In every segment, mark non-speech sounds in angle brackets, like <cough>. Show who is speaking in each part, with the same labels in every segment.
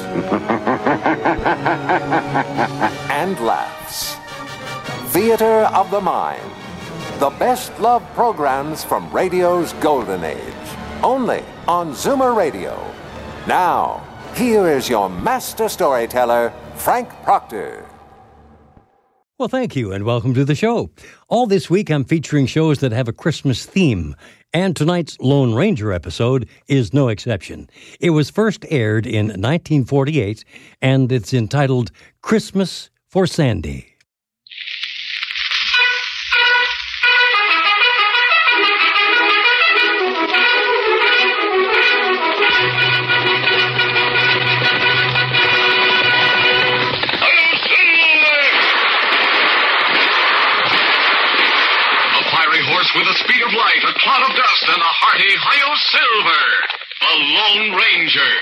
Speaker 1: <laughs> and laughs. Theater of the Mind. The best love programs from radio's golden age. Only on Zoomer Radio. Now, here is your master storyteller, Frank Proctor.
Speaker 2: Well, thank you, and welcome to the show. All this week, I'm featuring shows that have a Christmas theme, and tonight's Lone Ranger episode is no exception. It was first aired in 1948, and it's entitled Christmas for Sandy.
Speaker 3: Cloud of dust, and a hearty Hi-Yo Silver, the Lone Ranger.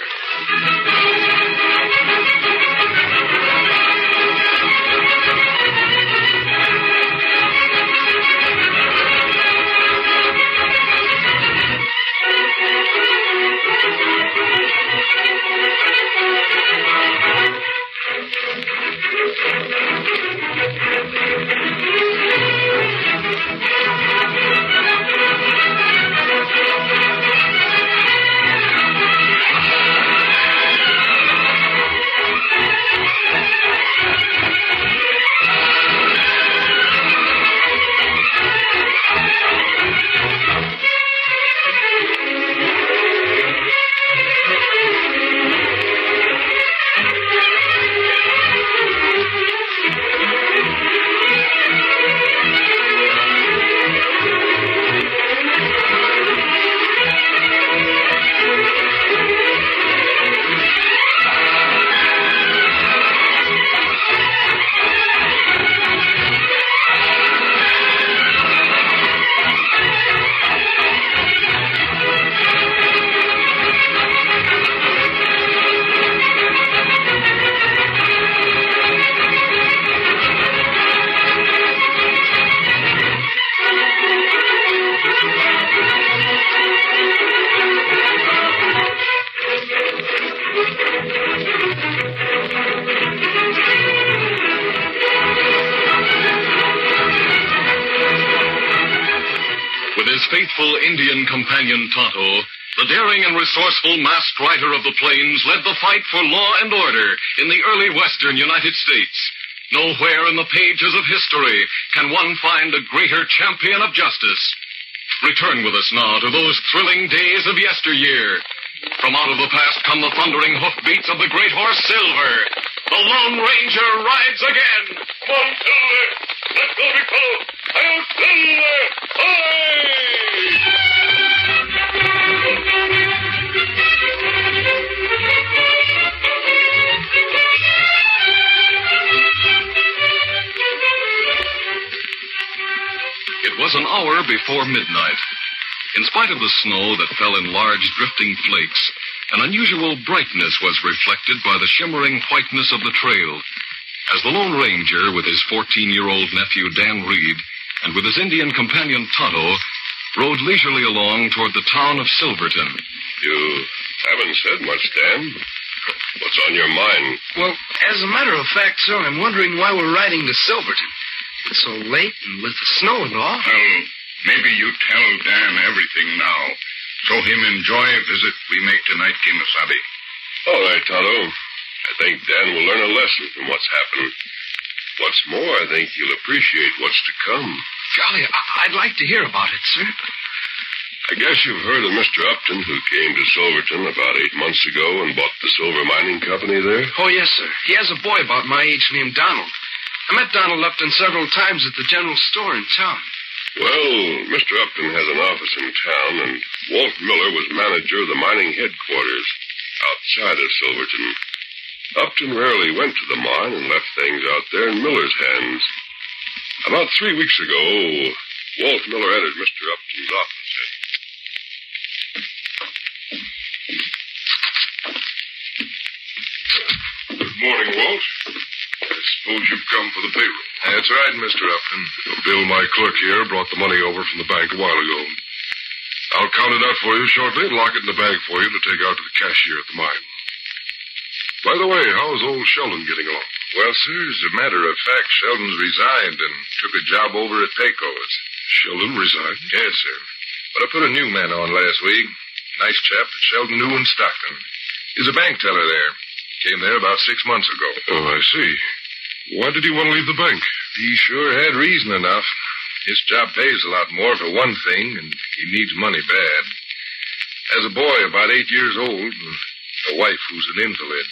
Speaker 3: Masked rider of the plains led the fight for law and order in the early western United States. Nowhere in the pages of history can one find a greater champion of justice. Return with us now to those thrilling days of yesteryear. From out of the past come the thundering hoofbeats of the great horse Silver. The Lone Ranger rides again. Come on, Silver. Let's go, big. Hi-yo, Silver. Hi! Hour before midnight. In spite of the snow that fell in large drifting flakes, an unusual brightness was reflected by the shimmering whiteness of the trail. As the Lone Ranger, with his 14 year old nephew Dan Reed, and with his Indian companion Tonto, rode leisurely along toward the town of Silverton.
Speaker 4: You haven't said much, Dan. What's on your mind?
Speaker 5: Well, as a matter of fact, sir, I'm wondering why we're riding to Silverton. It's so late and with the snow and all.
Speaker 6: Well, maybe you tell Dan everything now. So him enjoy a visit we make tonight, Kimasabi.
Speaker 4: All right, Tonto. I think Dan will learn a lesson from what's happened. What's more, I think he'll appreciate what's to come.
Speaker 5: Golly, I- I'd like to hear about it, sir.
Speaker 4: I guess you've heard of Mr. Upton, who came to Silverton about eight months ago and bought the silver mining company there?
Speaker 5: Oh, yes, sir. He has a boy about my age named Donald. I met Donald Upton several times at the general store in town.
Speaker 4: Well, Mr. Upton has an office in town, and Walt Miller was manager of the mining headquarters outside of Silverton. Upton rarely went to the mine and left things out there in Miller's hands. About three weeks ago, Walt Miller entered Mr. Upton's office and Good morning, Walt. I suppose you've come for the payroll.
Speaker 7: That's right, Mr. Upton.
Speaker 4: Bill, my clerk here, brought the money over from the bank a while ago. I'll count it out for you shortly and lock it in the bag for you to take out to the cashier at the mine. By the way, how's old Sheldon getting along?
Speaker 7: Well, sir, as a matter of fact, Sheldon's resigned and took a job over at Pecos.
Speaker 4: Sheldon resigned?
Speaker 7: Yes, sir. But I put a new man on last week. Nice chap that Sheldon knew in Stockton. He's a bank teller there. Came there about six months ago.
Speaker 4: Oh, I see. Why did he want to leave the bank?
Speaker 7: He sure had reason enough. His job pays a lot more for one thing, and he needs money bad. Has a boy about eight years old, and a wife who's an invalid.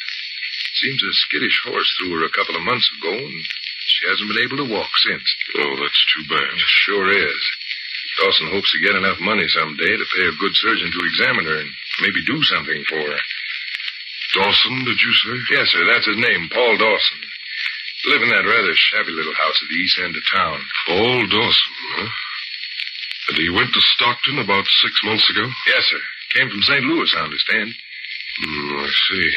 Speaker 7: Seems a skittish horse threw her a couple of months ago, and she hasn't been able to walk since.
Speaker 4: Oh, that's too bad.
Speaker 7: It sure is. Dawson hopes to get enough money someday to pay a good surgeon to examine her and maybe do something for her.
Speaker 4: Dawson, did you say?
Speaker 7: Yes, sir. That's his name, Paul Dawson. Live in that rather shabby little house at the east end of town.
Speaker 4: Paul Dawson, huh? And he went to Stockton about six months ago?
Speaker 7: Yes, sir. Came from St. Louis, I understand.
Speaker 4: Hmm, I see.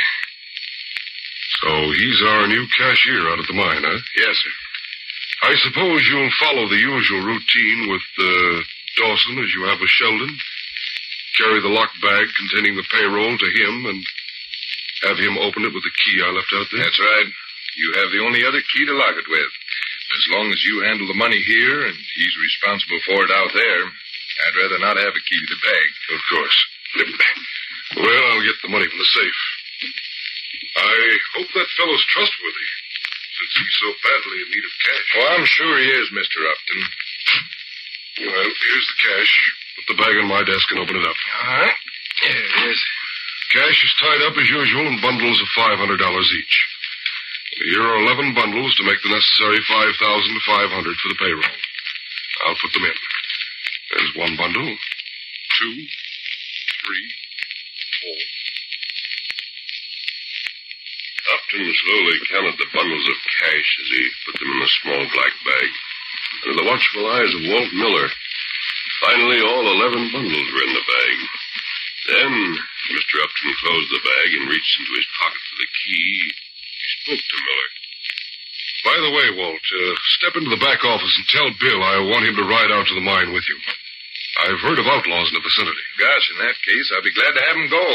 Speaker 4: So he's our new cashier out at the mine, huh?
Speaker 7: Yes, sir.
Speaker 4: I suppose you'll follow the usual routine with uh, Dawson as you have with Sheldon. Carry the locked bag containing the payroll to him and have him open it with the key I left out there?
Speaker 7: That's right. You have the only other key to lock it with. As long as you handle the money here and he's responsible for it out there, I'd rather not have a key to the bag.
Speaker 4: Of course. Well, I'll get the money from the safe. I hope that fellow's trustworthy, since he's so badly in need of cash.
Speaker 7: Oh, I'm sure he is, Mr. Upton.
Speaker 4: Well, here's the cash. Put the bag on my desk and open it up.
Speaker 7: All right. Here it is.
Speaker 4: Cash is tied up as usual in bundles of $500 each. Here are 11 bundles to make the necessary 5500 for the payroll. I'll put them in. There's one bundle, two, three, four. Upton slowly counted the bundles of cash as he put them in a small black bag. Under the watchful eyes of Walt Miller, finally all 11 bundles were in the bag. Then Mr. Upton closed the bag and reached into his pocket for the key. He spoke to Miller. By the way, Walt, uh, step into the back office and tell Bill I want him to ride out to the mine with you. I've heard of outlaws in the vicinity.
Speaker 7: Gosh, in that case, I'll be glad to have him go.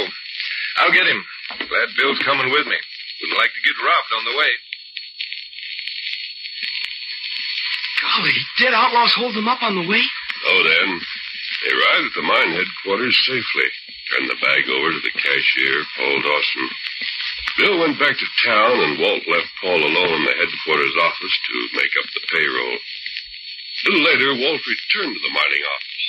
Speaker 7: I'll get him. Glad Bill's coming with me. Wouldn't like to get robbed on the way.
Speaker 5: Golly, did outlaws hold them up on the way?
Speaker 4: Oh, then. They arrived at the mine headquarters safely. Turned the bag over to the cashier, Paul Dawson. Bill went back to town, and Walt left Paul alone in the headquarters office to make up the payroll. A little later, Walt returned to the mining office.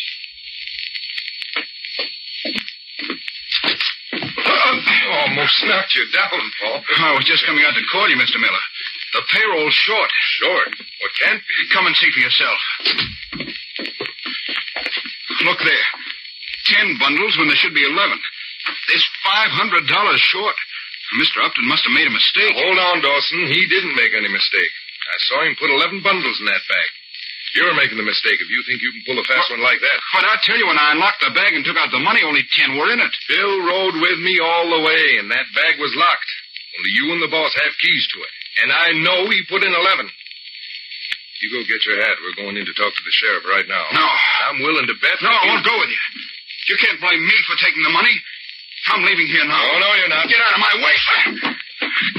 Speaker 4: <coughs>
Speaker 7: Almost knocked you down, Paul.
Speaker 6: I was just coming out to call you, Mr. Miller. The payroll's short.
Speaker 7: Short? What can't be?
Speaker 6: Come and see for yourself. Look there. Ten bundles when there should be eleven. This five hundred dollars short. Mr. Upton must have made a mistake.
Speaker 7: Now, hold on, Dawson. He didn't make any mistake. I saw him put eleven bundles in that bag. You're making the mistake if you think you can pull a fast one like that.
Speaker 6: But I tell you, when I unlocked the bag and took out the money, only ten were in it.
Speaker 7: Bill rode with me all the way, and that bag was locked. Only you and the boss have keys to it. And I know he put in eleven. You go get your hat. We're going in to talk to the sheriff right now.
Speaker 6: No.
Speaker 7: I'm willing to bet.
Speaker 6: No, I won't go with you. You can't blame me for taking the money. I'm leaving here now.
Speaker 7: Oh, no, you're not.
Speaker 6: Get out of my way.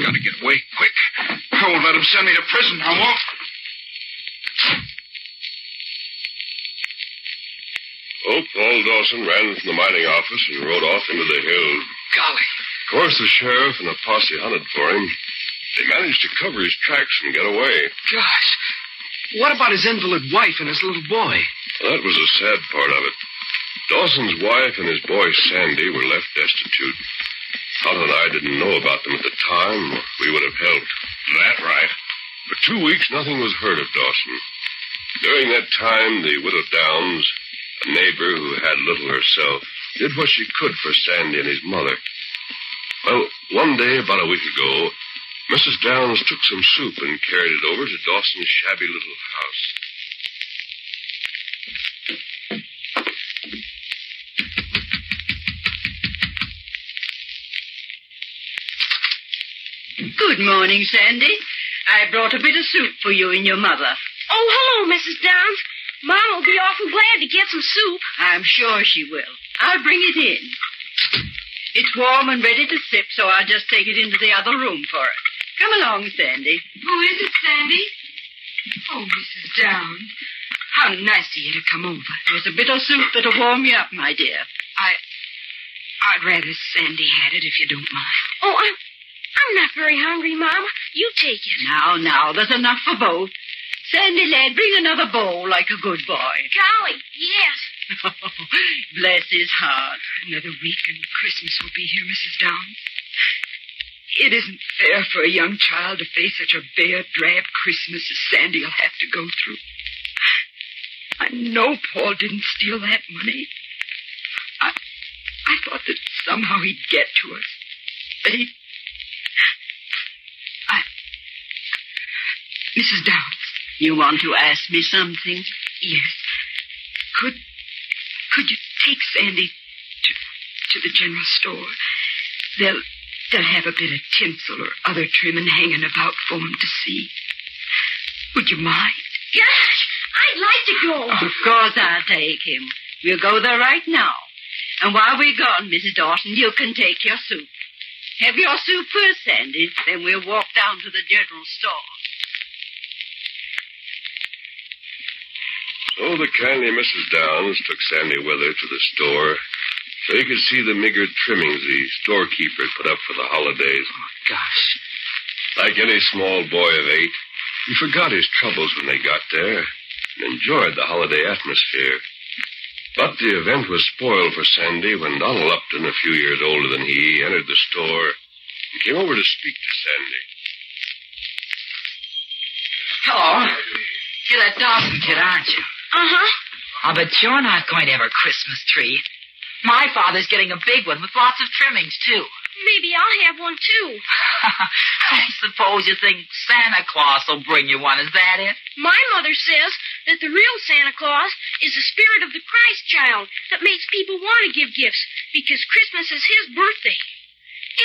Speaker 6: Gotta get away quick. I won't let him send me to prison. I won't.
Speaker 4: Oh, Paul Dawson ran from the mining office and rode off into the hills.
Speaker 5: Golly.
Speaker 4: Of course, the sheriff and a posse hunted for him. They managed to cover his tracks and get away.
Speaker 5: Gosh. What about his invalid wife and his little boy?
Speaker 4: That was the sad part of it. Dawson's wife and his boy Sandy were left destitute. Hal and I didn't know about them at the time. We would have helped.
Speaker 6: That right.
Speaker 4: For two weeks, nothing was heard of Dawson. During that time, the widow Downs, a neighbor who had little herself, did what she could for Sandy and his mother. Well, one day, about a week ago, Mrs. Downs took some soup and carried it over to Dawson's shabby little house.
Speaker 8: Good morning, Sandy. I brought a bit of soup for you and your mother.
Speaker 9: Oh, hello, Mrs. Downs. Mom will be awful glad to get some soup.
Speaker 8: I'm sure she will. I'll bring it in. It's warm and ready to sip, so I'll just take it into the other room for her. Come along, Sandy.
Speaker 10: Who is it, Sandy? Oh, Mrs. Downs. How nice of you to come over.
Speaker 8: There's a bit of soup that'll warm you up, my dear.
Speaker 10: I. I'd rather Sandy had it if you don't mind.
Speaker 9: Oh, I'm, I'm not very hungry, Mama. You take it.
Speaker 8: Now, now, there's enough for both. Sandy, lad, bring another bowl like a good boy. <laughs>
Speaker 9: Golly, yes. <laughs>
Speaker 8: Bless his heart.
Speaker 10: Another week and Christmas will be here, Mrs. Downs. It isn't fair for a young child to face such a bare, drab Christmas as Sandy'll have to go through. I know Paul didn't steal that money. I, I thought that somehow he'd get to us. But he. I. Mrs. Downs.
Speaker 8: You want to ask me something?
Speaker 10: Yes. Could. Could you take Sandy to, to the general store? They'll. They'll have a bit of tinsel or other trimming hanging about for him to see. Would you mind?
Speaker 9: Gosh, I'd like to go.
Speaker 8: Of course I'll take him. We'll go there right now. And while we're gone, Mrs. Dawson, you can take your soup. Have your soup first, Sandy. Then we'll walk down to the general store.
Speaker 4: So the kindly Mrs. Downs took Sandy with her to the store so he could see the meager trimmings the storekeeper had put up for the holidays.
Speaker 5: Oh, gosh.
Speaker 4: Like any small boy of eight, he forgot his troubles when they got there and enjoyed the holiday atmosphere. But the event was spoiled for Sandy when Donald Upton, a few years older than he, entered the store and came over to speak to Sandy.
Speaker 11: Hello. You're that Dawson kid, aren't you?
Speaker 9: Uh-huh.
Speaker 11: I bet you're not going to have a Christmas tree. My father's getting a big one with lots of trimmings, too.
Speaker 9: Maybe I'll have one, too. <laughs>
Speaker 11: I suppose you think Santa Claus will bring you one. Is that it?
Speaker 9: My mother says that the real Santa Claus is the spirit of the Christ child that makes people want to give gifts because Christmas is his birthday.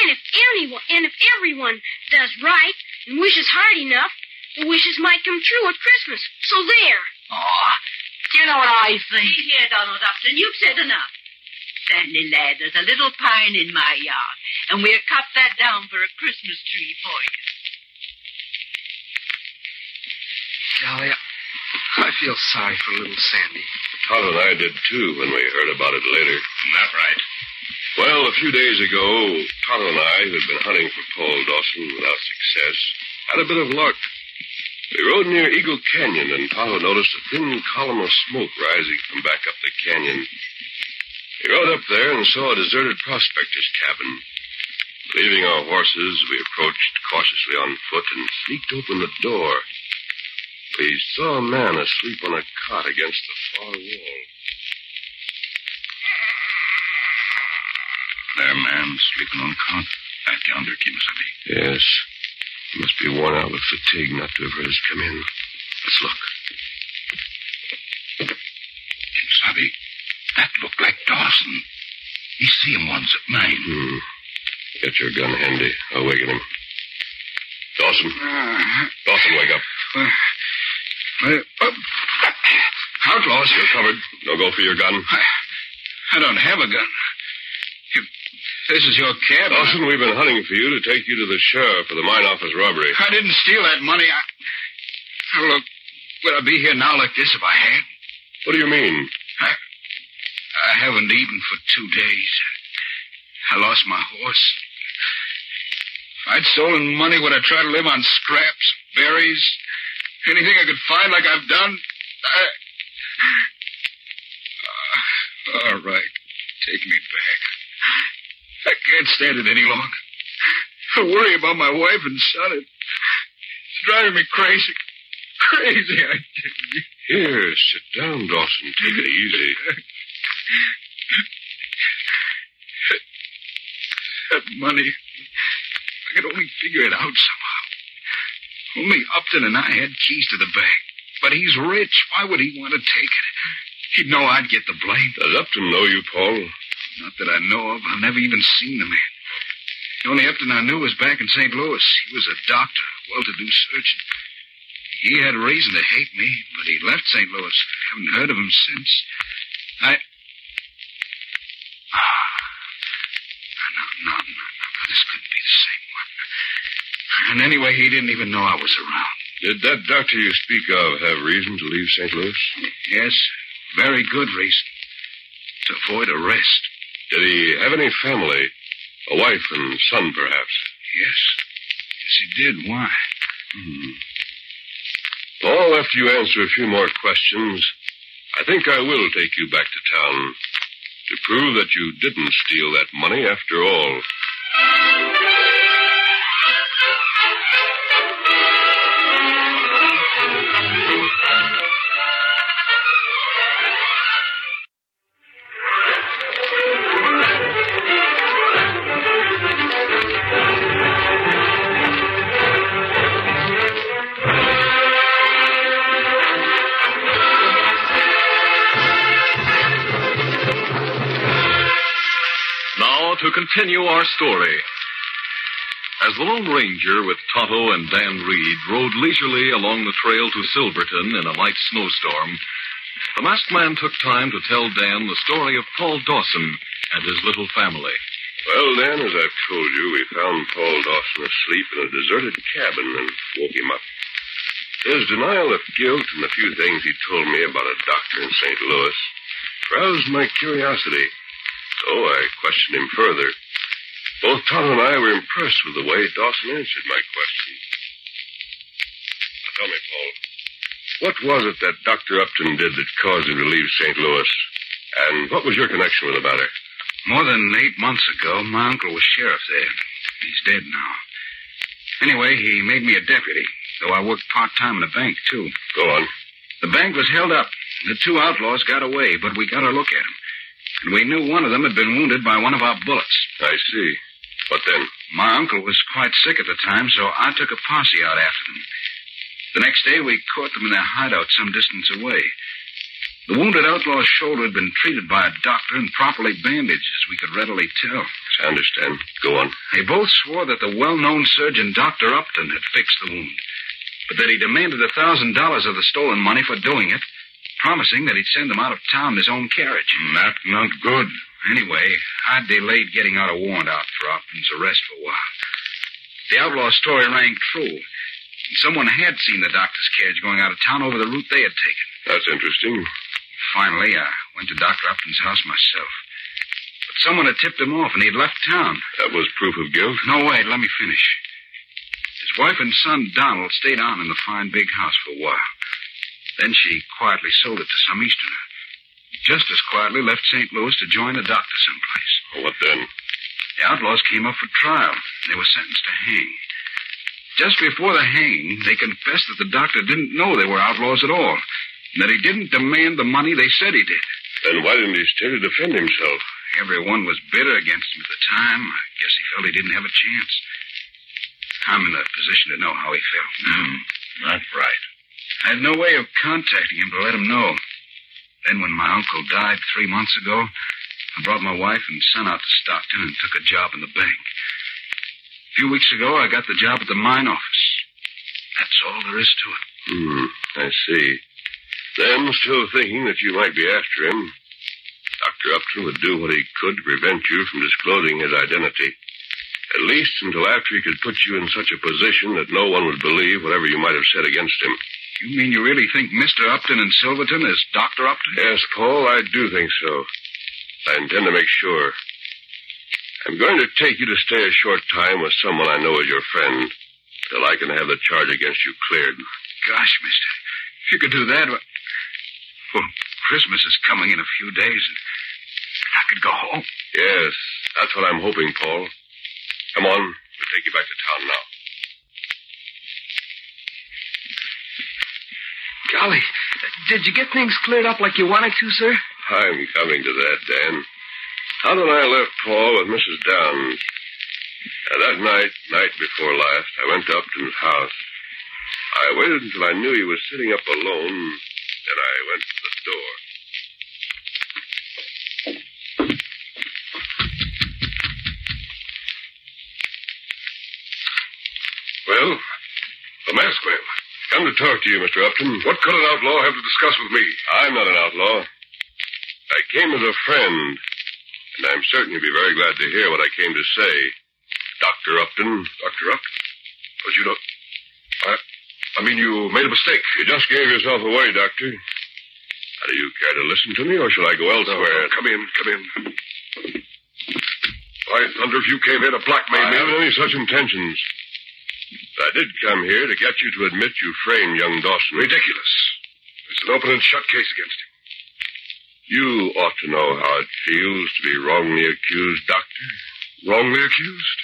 Speaker 9: And if anyone, and if everyone does right and wishes hard enough, the wishes might come true at Christmas. So there.
Speaker 11: Do you know what I think?
Speaker 8: See here, Donald Upton, you've said enough. Sandy, lad, there's a little pine in my yard, and we'll cut that down for a Christmas tree for you.
Speaker 5: Golly, I feel sorry for little Sandy.
Speaker 4: Tonto and I did too when we heard about it later.
Speaker 6: That's right.
Speaker 4: Well, a few days ago, Tonto and I, who'd been hunting for Paul Dawson without success, had a bit of luck. We rode near Eagle Canyon, and Tonto noticed a thin column of smoke rising from back up the canyon. We rode up there and saw a deserted prospector's cabin. Leaving our horses, we approached cautiously on foot and sneaked open the door. We saw a man asleep on a cot against the far wall.
Speaker 6: There, man, sleeping on cot. Back yonder, Kimasabi.
Speaker 4: Yes. He must be worn out with fatigue not to have heard us come in. Let's look.
Speaker 6: Kimasabi, that looked like Dawson. We see him once at mine.
Speaker 4: Hmm. Get your gun handy. I'll waken him. Dawson. Dawson, wake up.
Speaker 6: Uh, uh, outlaws.
Speaker 4: You're covered. Now go for your gun.
Speaker 6: I, I don't have a gun. This is your cabin.
Speaker 4: Dawson, we've been hunting for you to take you to the sheriff for the mine office robbery.
Speaker 6: I didn't steal that money. I, I look, would I be here now like this if I had?
Speaker 4: What do you mean?
Speaker 6: I, I haven't eaten for two days. I lost my horse. If I'd stolen money, would I try to live on scraps, berries, anything I could find like I've done? I... Uh, all right. Take me back. I can't stand it any longer. I worry about my wife and son. It's driving me crazy. Crazy, I.
Speaker 4: Here, sit down, Dawson. Take it easy.
Speaker 6: That money. I could only figure it out somehow. Only Upton and I had keys to the bank. But he's rich. Why would he want to take it? He'd know I'd get the blame.
Speaker 4: Does Upton know you, Paul?
Speaker 6: Not that I know of. I've never even seen the man. The only Upton I knew was back in St. Louis. He was a doctor, well-to-do surgeon. He had reason to hate me, but he left St. Louis. I Haven't heard of him since. I. Ah. No, no, no, no. This couldn't be the same one. And anyway, he didn't even know I was around.
Speaker 4: Did that doctor you speak of have reason to leave St. Louis?
Speaker 6: Yes, very good reason. To avoid arrest.
Speaker 4: Did he have any family? A wife and son, perhaps?
Speaker 6: Yes. Yes, he did. Why?
Speaker 4: Hmm. Paul, after you answer a few more questions, I think I will take you back to town to prove that you didn't steal that money after all.
Speaker 3: To continue our story. As the Lone Ranger with Tonto and Dan Reed rode leisurely along the trail to Silverton in a light snowstorm, the masked man took time to tell Dan the story of Paul Dawson and his little family.
Speaker 4: Well, Dan, as I've told you, we found Paul Dawson asleep in a deserted cabin and woke him up. His denial of guilt and the few things he told me about a doctor in St. Louis roused my curiosity. So I questioned him further. Both Tonto and I were impressed with the way Dawson answered my questions. Now tell me, Paul, what was it that Dr. Upton did that caused him to leave St. Louis? And what was your connection with the matter?
Speaker 6: More than eight months ago, my uncle was sheriff there. He's dead now. Anyway, he made me a deputy, though I worked part-time in a bank, too.
Speaker 4: Go on.
Speaker 6: The bank was held up. The two outlaws got away, but we got a look at them. And we knew one of them had been wounded by one of our bullets.
Speaker 4: I see. What then?
Speaker 6: My uncle was quite sick at the time, so I took a posse out after them. The next day, we caught them in their hideout some distance away. The wounded outlaw's shoulder had been treated by a doctor and properly bandaged, as we could readily tell.
Speaker 4: I understand. Go on.
Speaker 6: They both swore that the well-known surgeon, Dr. Upton, had fixed the wound, but that he demanded a thousand dollars of the stolen money for doing it, promising that he'd send them out of town in his own carriage.
Speaker 7: Mm, not, not good.
Speaker 6: Anyway, I delayed getting out a warrant out for Upton's arrest for a while. The outlaw story rang true. And someone had seen the doctor's carriage going out of town over the route they had taken.
Speaker 4: That's interesting.
Speaker 6: Finally, I went to Dr. Upton's house myself. But someone had tipped him off, and he'd left town.
Speaker 4: That was proof of guilt?
Speaker 6: No, wait, let me finish. His wife and son, Donald, stayed on in the fine big house for a while. Then she quietly sold it to some Easterner. Just as quietly left St. Louis to join the doctor someplace.
Speaker 4: What then?
Speaker 6: The outlaws came up for trial. They were sentenced to hang. Just before the hanging, they confessed that the doctor didn't know they were outlaws at all, and that he didn't demand the money they said he did.
Speaker 4: Then why didn't he stay to defend himself?
Speaker 6: Everyone was bitter against him at the time. I guess he felt he didn't have a chance. I'm in a position to know how he felt now.
Speaker 7: Hmm, That's right.
Speaker 6: I had no way of contacting him to let him know. Then, when my uncle died three months ago, I brought my wife and son out to Stockton and took a job in the bank. A few weeks ago, I got the job at the mine office. That's all there is to it.
Speaker 4: Hmm, I see. Then, still thinking that you might be after him, Dr. Upton would do what he could to prevent you from disclosing his identity. At least until after he could put you in such a position that no one would believe whatever you might have said against him.
Speaker 6: You mean you really think Mr. Upton and Silverton is Dr. Upton?
Speaker 4: Yes, Paul, I do think so. I intend to make sure. I'm going to take you to stay a short time with someone I know is your friend, till I can have the charge against you cleared.
Speaker 6: Gosh, mister. If you could do that, well, well, Christmas is coming in a few days, and I could go home.
Speaker 4: Yes, that's what I'm hoping, Paul. Come on, we'll take you back to town now.
Speaker 5: Golly, did you get things cleared up like you wanted to, sir?
Speaker 4: I'm coming to that, Dan. Tonto and I left Paul with Mrs. Downs. And that night, night before last, I went to Upton's house. I waited until I knew he was sitting up alone. Then I went to the door.
Speaker 12: Well, the masked man. Come to talk to you, Mr. Upton. What could an outlaw have to discuss with me?
Speaker 4: I'm not an outlaw. I came as a friend, and I'm certain you'll be very glad to hear what I came to say. Dr. Upton.
Speaker 12: Dr. Upton? But you don't. I, I mean, you made a mistake.
Speaker 4: You just gave yourself away, Doctor. Now, do you care to listen to me, or shall I go elsewhere?
Speaker 12: No, no, come in, come in. Why thunder if you came here to blackmail me.
Speaker 4: I haven't any such intentions. But I did come here to get you to admit you framed young Dawson.
Speaker 12: Ridiculous. It's an open and shut case against him.
Speaker 4: You ought to know how it feels to be wrongly accused, Doctor.
Speaker 12: Wrongly accused?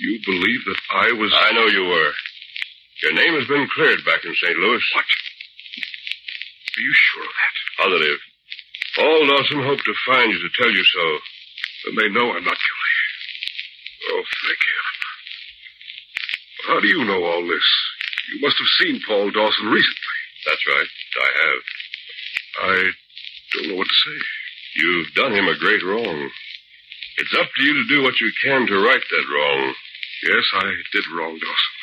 Speaker 12: You believe that I was.
Speaker 4: I know you were. Your name has been cleared back in St. Louis.
Speaker 12: What? Are you sure of that?
Speaker 4: Positive. Paul Dawson hoped to find you to tell you so.
Speaker 12: Then they know I'm not guilty. Oh, thank heaven. How do you know all this? You must have seen Paul Dawson recently.
Speaker 4: That's right. I have.
Speaker 12: I don't know what to say.
Speaker 4: You've done him a great wrong. It's up to you to do what you can to right that wrong.
Speaker 12: Yes, I did wrong Dawson.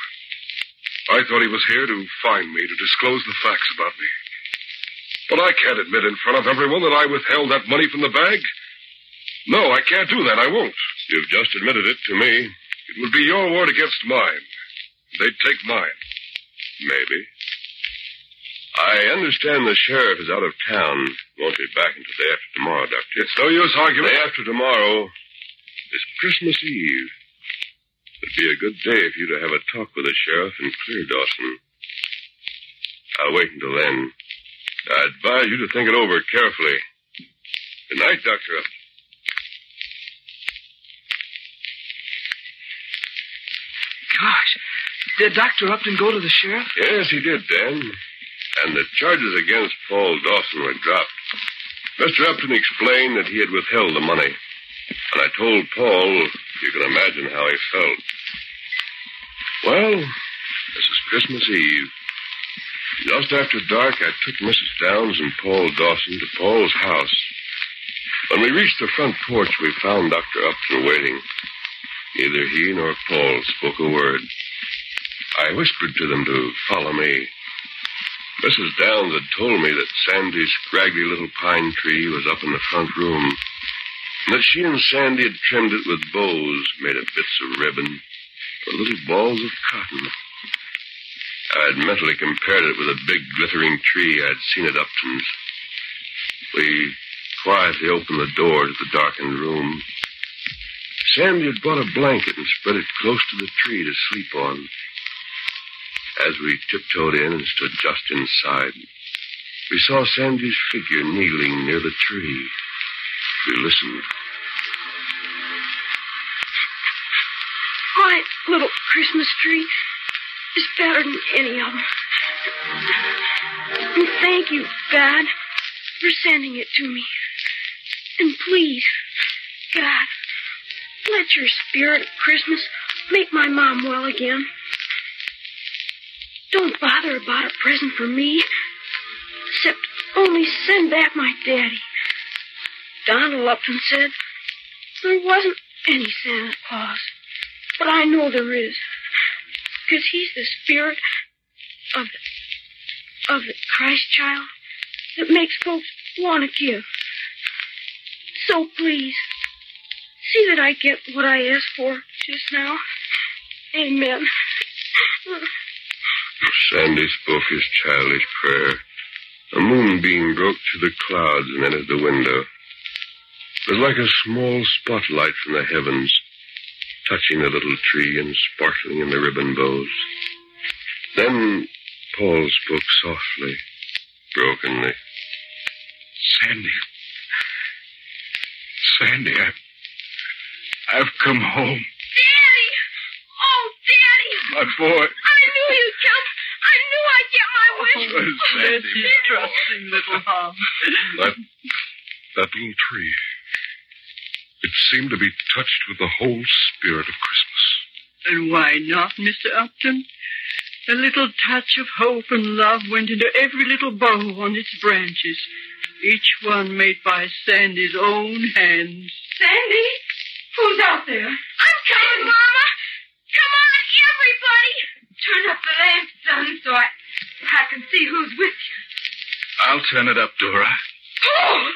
Speaker 12: I thought he was here to find me, to disclose the facts about me. But I can't admit in front of everyone that I withheld that money from the bag. No, I can't do that. I won't.
Speaker 4: You've just admitted it to me.
Speaker 12: It would be your word against mine. They'd take mine.
Speaker 4: Maybe. I understand the sheriff is out of town. Won't be back until the day after tomorrow, Doctor.
Speaker 12: It's no use arguing.
Speaker 4: Day after tomorrow is Christmas Eve. It'd be a good day for you to have a talk with the sheriff and clear Dawson. I'll wait until then. I advise you to think it over carefully. Good night, Dr.
Speaker 5: Gosh, did Dr. Upton go to the sheriff?
Speaker 4: Yes, he did, Dan. And the charges against Paul Dawson were dropped. Mr. Upton explained that he had withheld the money. And I told Paul, you can imagine how he felt. Well, this is Christmas Eve. Just after dark, I took Mrs. Downs and Paul Dawson to Paul's house. When we reached the front porch, we found Dr. Upton waiting. Neither he nor Paul spoke a word. I whispered to them to follow me. Mrs. Downs had told me that Sandy's scraggly little pine tree was up in the front room, and that she and Sandy had trimmed it with bows made of bits of ribbon or little balls of cotton. I had mentally compared it with a big glittering tree I'd seen at Upton's. We quietly opened the door to the darkened room. Sandy had brought a blanket and spread it close to the tree to sleep on. As we tiptoed in and stood just inside, we saw Sandy's figure kneeling near the tree. We listened.
Speaker 9: My little Christmas tree is better than any of them. And thank you, God, for sending it to me. And please, God, let your spirit of Christmas make my mom well again. Don't bother about a present for me, except only send back my daddy. Donald Upton said there wasn't any Santa Claus, but I know there is, because he's the spirit of the, of the Christ child that makes folks want to give. So please, see that I get what I asked for just now. Amen.
Speaker 4: Sandy spoke his childish prayer. A moonbeam broke through the clouds and entered the window. It was like a small spotlight from the heavens, touching the little tree and sparkling in the ribbon bows. Then Paul spoke softly, brokenly.
Speaker 6: Sandy. Sandy, I've, I've come home.
Speaker 9: Daddy! Oh, Daddy!
Speaker 6: My boy.
Speaker 9: Knew I'd get my wish.
Speaker 6: Oh, <laughs> Sandy.
Speaker 13: trusting little Hum.
Speaker 12: That, that little tree. It seemed to be touched with the whole spirit of Christmas.
Speaker 14: And why not, Mr. Upton? A little touch of hope and love went into every little bow on its branches, each one made by Sandy's own hands.
Speaker 8: Sandy? Who's out there?
Speaker 9: I'm coming, Mama. Come on, everybody.
Speaker 8: Turn up the lamp, son, so I, I can see who's with you.
Speaker 6: I'll turn it up, Dora.
Speaker 14: Paul!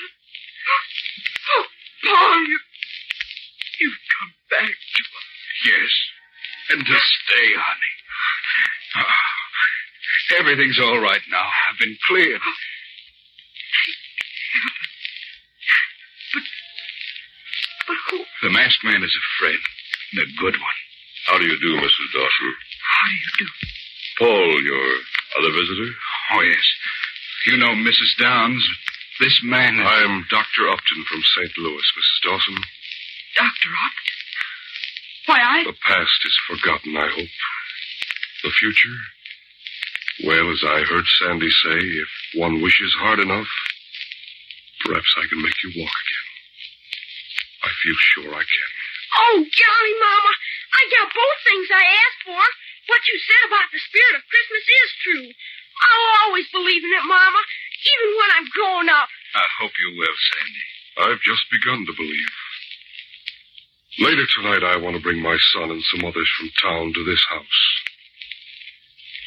Speaker 14: Oh, Paul, you, you've come back to us.
Speaker 6: Yes. And to stay, honey. Oh, everything's all right now. I've been cleared.
Speaker 14: Oh, but who?
Speaker 6: The masked man is a friend, and a good one.
Speaker 4: How do you do, Mrs. Dawson?
Speaker 14: How do you do?
Speaker 4: Paul, your other visitor?
Speaker 6: Oh, yes. You know Mrs. Downs. This man is...
Speaker 4: I'm Dr. Upton from St. Louis, Mrs. Dawson.
Speaker 14: Dr. Upton? Why, I...
Speaker 4: The past is forgotten, I hope. The future? Well, as I heard Sandy say, if one wishes hard enough, perhaps I can make you walk again. I feel sure I can.
Speaker 9: Oh, Johnny, Mama, I got both things I asked for. What you said about the spirit of Christmas is true. I'll always believe in it, Mama, even when I'm grown up.
Speaker 6: I hope you will, Sandy.
Speaker 4: I've just begun to believe. Later tonight, I want to bring my son and some others from town to this house.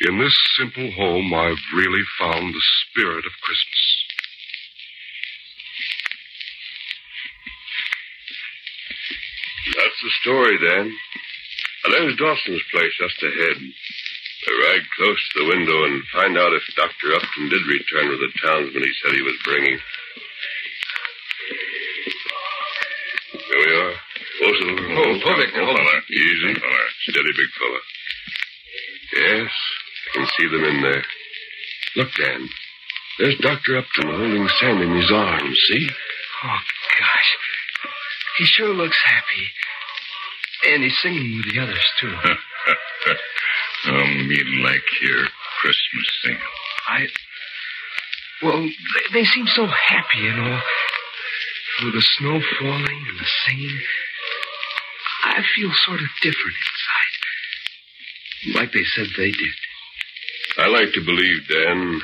Speaker 4: In this simple home, I've really found the spirit of Christmas. That's the story, Dan. There's Dawson's place just ahead. We'll ride close to the window and find out if Dr. Upton did return with the townsman he said he was bringing. Here we are. Close to the window.
Speaker 7: Oh, hold it, hold it.
Speaker 4: Easy. Steady, big fella. Yes, I can see them in there. Look, Dan. There's Dr. Upton holding Sam in his arms, see?
Speaker 5: Oh, gosh. He sure looks happy. And he's singing with the others, too. <laughs>
Speaker 7: um, you like your Christmas singing.
Speaker 5: I. Well, they, they seem so happy, and all. With the snow falling and the singing. I feel sort of different inside. Like they said they did.
Speaker 4: I like to believe, Dan,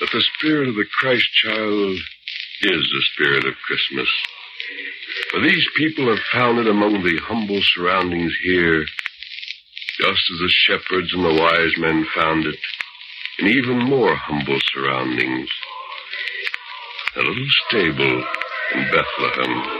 Speaker 4: that the spirit of the Christ child is the spirit of Christmas. For these people have found it among the humble surroundings here, just as the shepherds and the wise men found it in even more humble surroundings. A little stable in Bethlehem.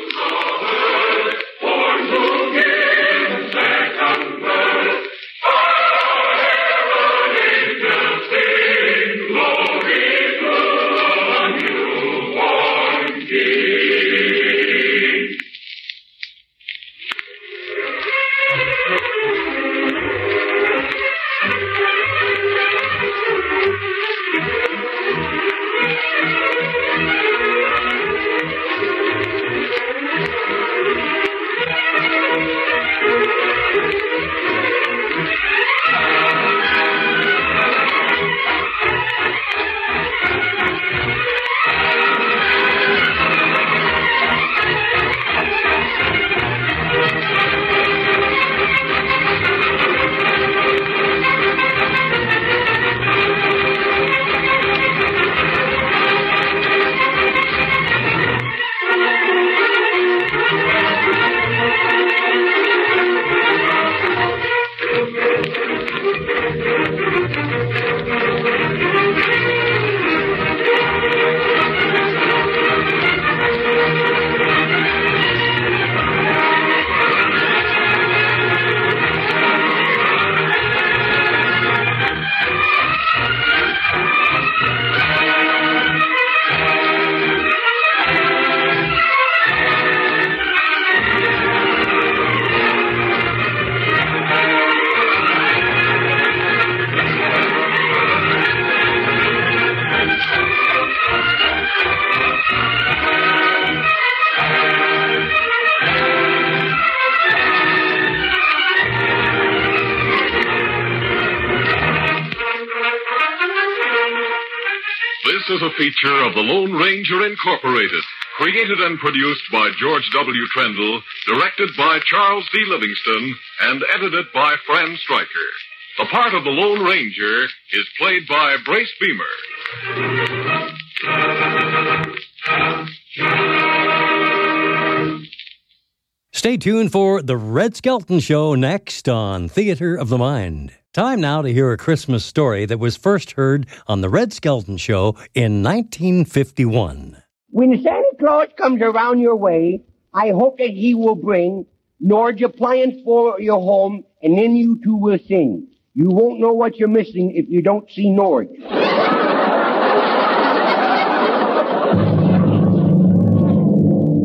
Speaker 3: Feature of the Lone Ranger Incorporated, created and produced by George W. Trendle, directed by Charles D. Livingston, and edited by Fran Stryker. The part of the Lone Ranger is played by Brace Beemer.
Speaker 2: Stay tuned for The Red Skelton Show next on Theater of the Mind. Time now to hear a Christmas story that was first heard on The Red Skelton Show in 1951.
Speaker 15: When Santa Claus comes around your way, I hope that he will bring Norge appliance for your home, and then you too will sing. You won't know what you're missing if you don't see Nord. <laughs>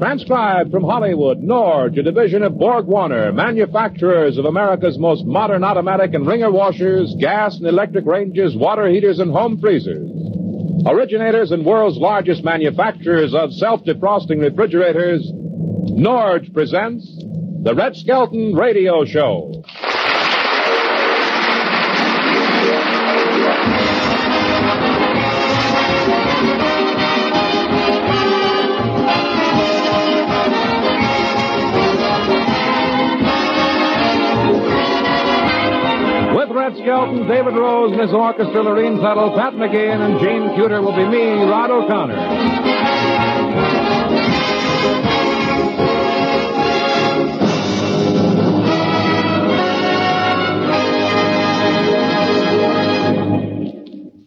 Speaker 16: Transcribed from Hollywood, Norge, a division of Borg Warner, manufacturers of America's most modern automatic and wringer washers, gas and electric ranges, water heaters, and home freezers. Originators and world's largest manufacturers of self-defrosting refrigerators, Norge presents the Red Skelton Radio Show. Red Skelton, David Rose and his orchestra, Lurene Tuttle, Pat McGeehan, and Gene Cuter will be me, Rod O'Connor.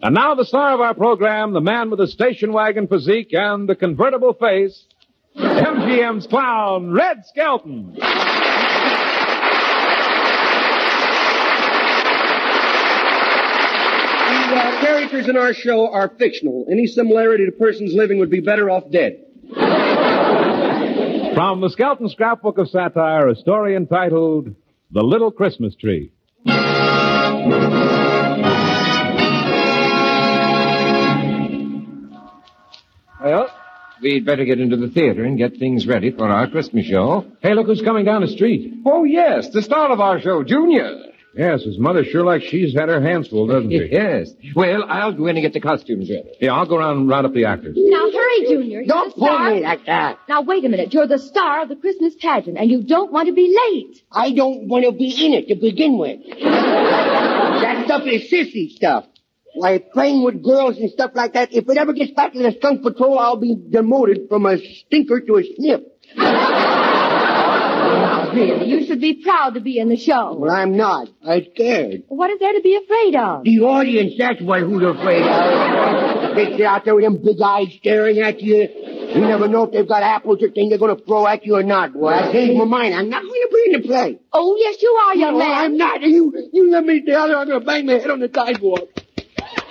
Speaker 16: And now the star of our program, the man with the station wagon physique and the convertible face, MGM's clown, Red Skelton.
Speaker 17: The uh, characters in our show are fictional. Any similarity to persons living would be better off dead.
Speaker 16: From the Skelton Scrapbook of Satire, a story entitled The Little Christmas Tree.
Speaker 18: Well, we'd better get into the theater and get things ready for our Christmas show.
Speaker 16: Hey, look who's coming down the street.
Speaker 18: Oh, yes, the star of our show, Junior.
Speaker 16: Yes, his mother sure like she's had her hands full, doesn't she? <laughs>
Speaker 18: yes. Well, I'll go in and get the costumes ready.
Speaker 16: Yeah, I'll go around and round up the actors.
Speaker 19: Now hurry, Junior. You're
Speaker 15: Don't
Speaker 19: the
Speaker 15: pull
Speaker 19: star.
Speaker 15: me like that.
Speaker 19: Now wait a minute. You're the star of the Christmas pageant, and you don't want to be late.
Speaker 15: I don't want to be in it to begin with. <laughs> that stuff is sissy stuff. Like playing with girls and stuff like that. If it ever gets back to the skunk patrol, I'll be demoted from a stinker to a sniff. <laughs>
Speaker 19: Really, you should be proud to be in the show.
Speaker 15: Well, I'm not. I'm scared.
Speaker 19: What is there to be afraid of?
Speaker 15: The audience, that's what who's afraid of. They sit out there with them big eyes staring at you. You never know if they've got apples or things they're going to throw at you or not. Well, I changed my mind. I'm not going to be in the play.
Speaker 19: Oh, yes, you are, young
Speaker 15: no,
Speaker 19: man.
Speaker 15: I'm not. You, you let me down there, I'm going to bang my head on the sidewalk.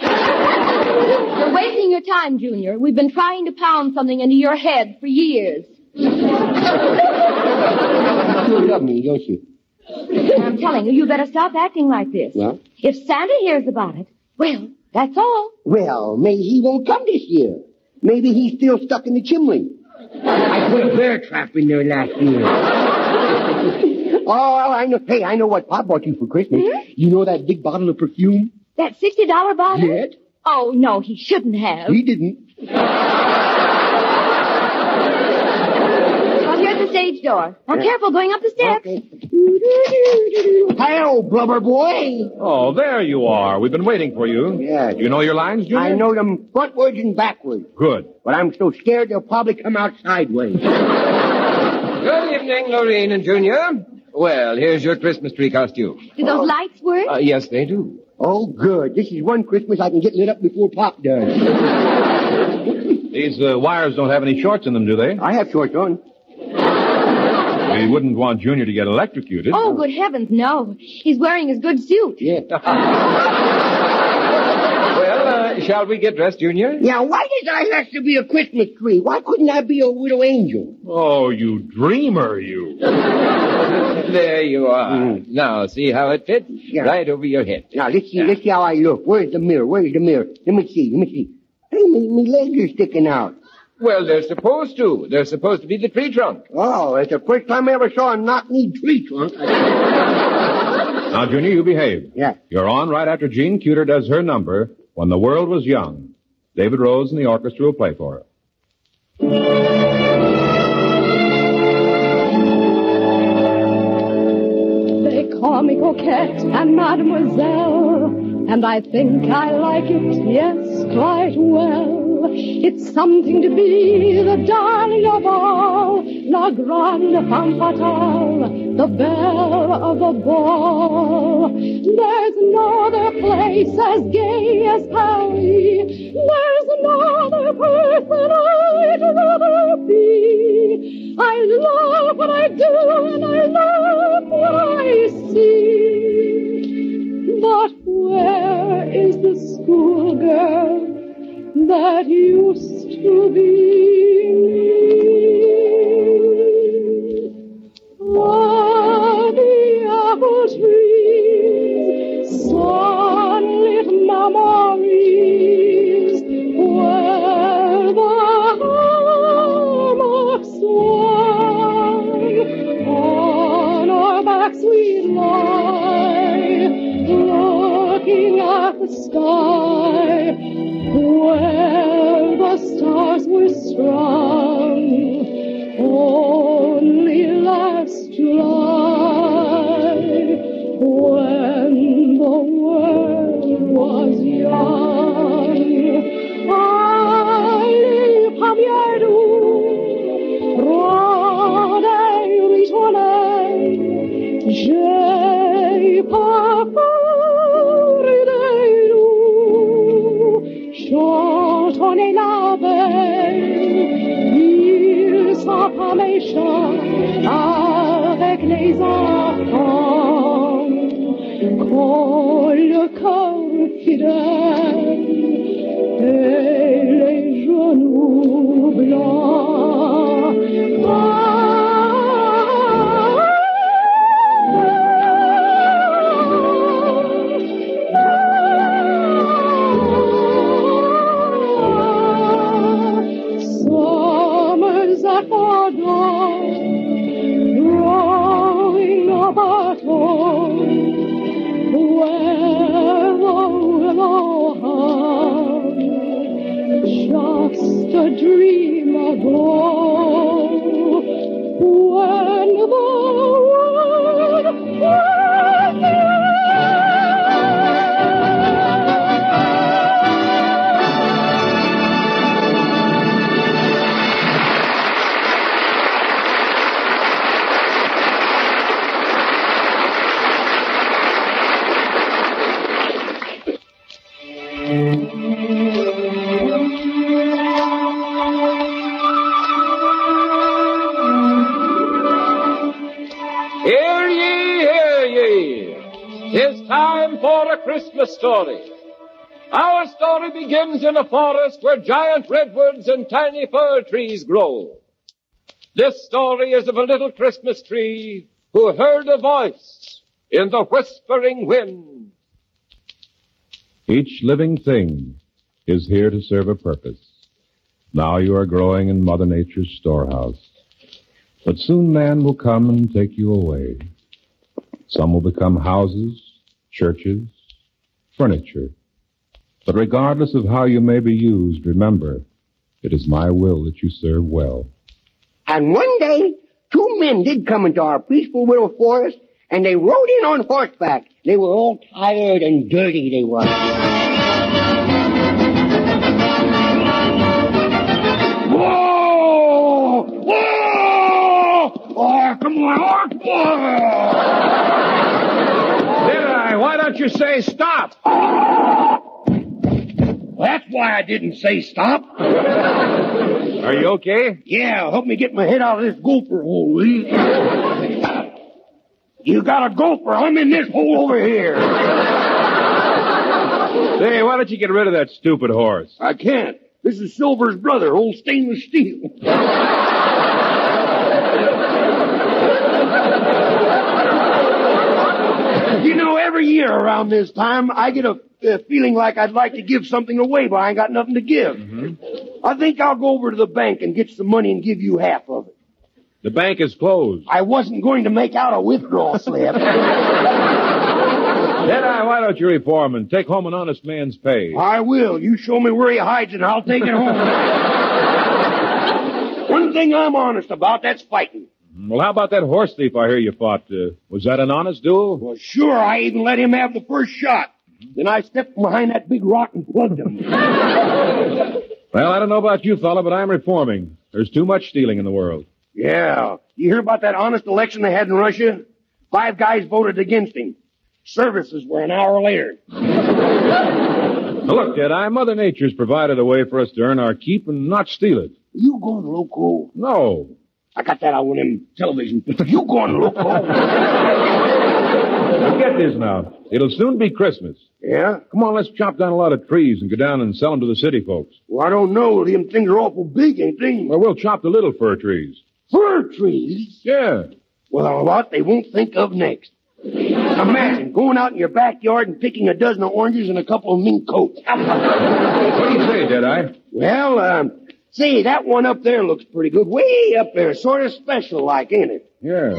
Speaker 19: You're wasting your time, Junior. We've been trying to pound something into your head for years.
Speaker 15: You love me, don't you?
Speaker 19: I'm telling you, you better stop acting like this.
Speaker 15: Well?
Speaker 19: If Santa hears about it, well, that's all.
Speaker 15: Well, maybe he won't come this year. Maybe he's still stuck in the chimney. I put a bear trap in there last year. <laughs> oh, I know. Hey, I know what Pop bought you for Christmas. Hmm? You know that big bottle of perfume?
Speaker 19: That $60 bottle?
Speaker 15: Yes.
Speaker 19: Oh, no, he shouldn't have.
Speaker 15: He didn't. <laughs>
Speaker 19: Well, here's the stage door. Now,
Speaker 15: Yeah.
Speaker 19: careful going up the steps.
Speaker 15: Hello, blubber boy.
Speaker 16: Oh, there you are. We've been waiting for you.
Speaker 15: Yeah.
Speaker 16: Do you know your lines, Junior?
Speaker 15: I know them frontwards and backwards,
Speaker 16: Good.
Speaker 15: but I'm so scared they'll probably come out sideways.
Speaker 18: Good evening, Lurene and Junior. Well, here's your Christmas tree costume.
Speaker 19: Do those lights work?
Speaker 18: Uh, yes, they do.
Speaker 15: Oh, good. This is one Christmas I can get lit up before Pop does. <laughs>
Speaker 16: These uh, wires don't have any shorts in them, do they?
Speaker 15: I have shorts on.
Speaker 16: We wouldn't want Junior to get electrocuted.
Speaker 19: Oh, good heavens, no. He's wearing his good suit.
Speaker 15: Yeah. <laughs>
Speaker 18: Well, uh, shall we get dressed, Junior?
Speaker 15: Now, why does I have to be a Christmas tree? Why couldn't I be a little angel?
Speaker 16: Oh, you dreamer, you. <laughs>
Speaker 18: There you are. Now, see how it fits?
Speaker 15: Yeah.
Speaker 18: Right over your head.
Speaker 15: Now, let's see, let's see how I look. Where's the mirror? Where's the mirror? Let me see, let me see. Hey, my, my legs are sticking out.
Speaker 18: Well, they're supposed to. They're supposed to be the tree trunk.
Speaker 15: Oh, it's the first time I ever saw a knock-knee tree trunk.
Speaker 16: Now, Junior, you behave.
Speaker 15: Yeah.
Speaker 16: You're on right after Jean Cuter does her number, When the World Was Young. David Rose and the orchestra will play for her.
Speaker 20: They call me coquette and mademoiselle. And I think I like it, yes, quite well. It's something to be the darling of all, la grande femme fatale, the belle of the ball. There's no other place as gay as Paris. There's no other person I'd rather be. I love what I do and I love what I see. But where is the schoolgirl that used to be? Are the apple trees sunlit memories where the on our backs we lie looking at the sky stars were oh, quand le cœur fidèle et les genoux blancs.
Speaker 16: Christmas story. Our story begins in a forest where giant redwoods and tiny fir trees grow. This story is of a little Christmas tree who heard a voice in the whispering wind.
Speaker 21: Each living thing is here to serve a purpose. Now you are growing in Mother Nature's storehouse. But soon man will come and take you away. Some will become houses, churches, furniture. But regardless of how you may be used, remember, it is my will that you serve well.
Speaker 15: And one day, two men did come into our peaceful little forest, and they rode in on horseback. They were all tired and dirty, they were. Whoa! Whoa! Oh, come on!
Speaker 16: Why don't you say stop?
Speaker 15: That's why I didn't say stop.
Speaker 16: Are you okay?
Speaker 15: Yeah, help me get my head out of this gopher hole, will you? You got a gopher. I'm in this hole over here.
Speaker 16: Say, why don't you get rid of that stupid horse?
Speaker 15: I can't. This is Silver's brother, old stainless steel. you know, every year around this time, I get a, a feeling like I'd like to give something away, but I ain't got nothing to give. Mm-hmm. I think I'll go over to the bank and get some money and give you half of it.
Speaker 16: The bank is closed.
Speaker 15: I wasn't going to make out a withdrawal slip.
Speaker 16: Then I, why don't you reform and take home an honest man's pay?
Speaker 15: I will. You show me where he hides and I'll take it home. <laughs> One thing I'm honest about, that's fighting.
Speaker 16: Well, how about that horse thief I hear you fought? Uh, was that an honest duel?
Speaker 15: Well, sure, I even let him have the first shot. Then I stepped behind that big rock and plugged him. <laughs>
Speaker 16: Well, I don't know about you, fella, but I'm reforming. There's too much stealing in the world.
Speaker 15: Yeah. You hear about that honest election they had in Russia? Five guys voted against him. Services were an hour later.
Speaker 16: Now look, Deadeye, Mother Nature's provided a way for us to earn our keep and not steal it.
Speaker 15: You going loco?
Speaker 16: No.
Speaker 15: I got that on one of them television. You going loco?
Speaker 16: Now get this now. It'll soon be Christmas.
Speaker 15: Yeah?
Speaker 16: Come on, let's chop down a lot of trees and go down and sell them to the city folks.
Speaker 15: Well, I don't know. Them things are awful big, ain't they?
Speaker 16: Well, we'll chop the little fir trees.
Speaker 15: Fir trees?
Speaker 16: Yeah.
Speaker 15: Well, a lot they won't think of next. Imagine going out in your backyard and picking a dozen of oranges and a couple of mink coats. <laughs>
Speaker 16: What do you say, Deadeye?
Speaker 15: Well, um, see, that one up there looks pretty good. Way up there, sort of special like, ain't it?
Speaker 16: Yeah.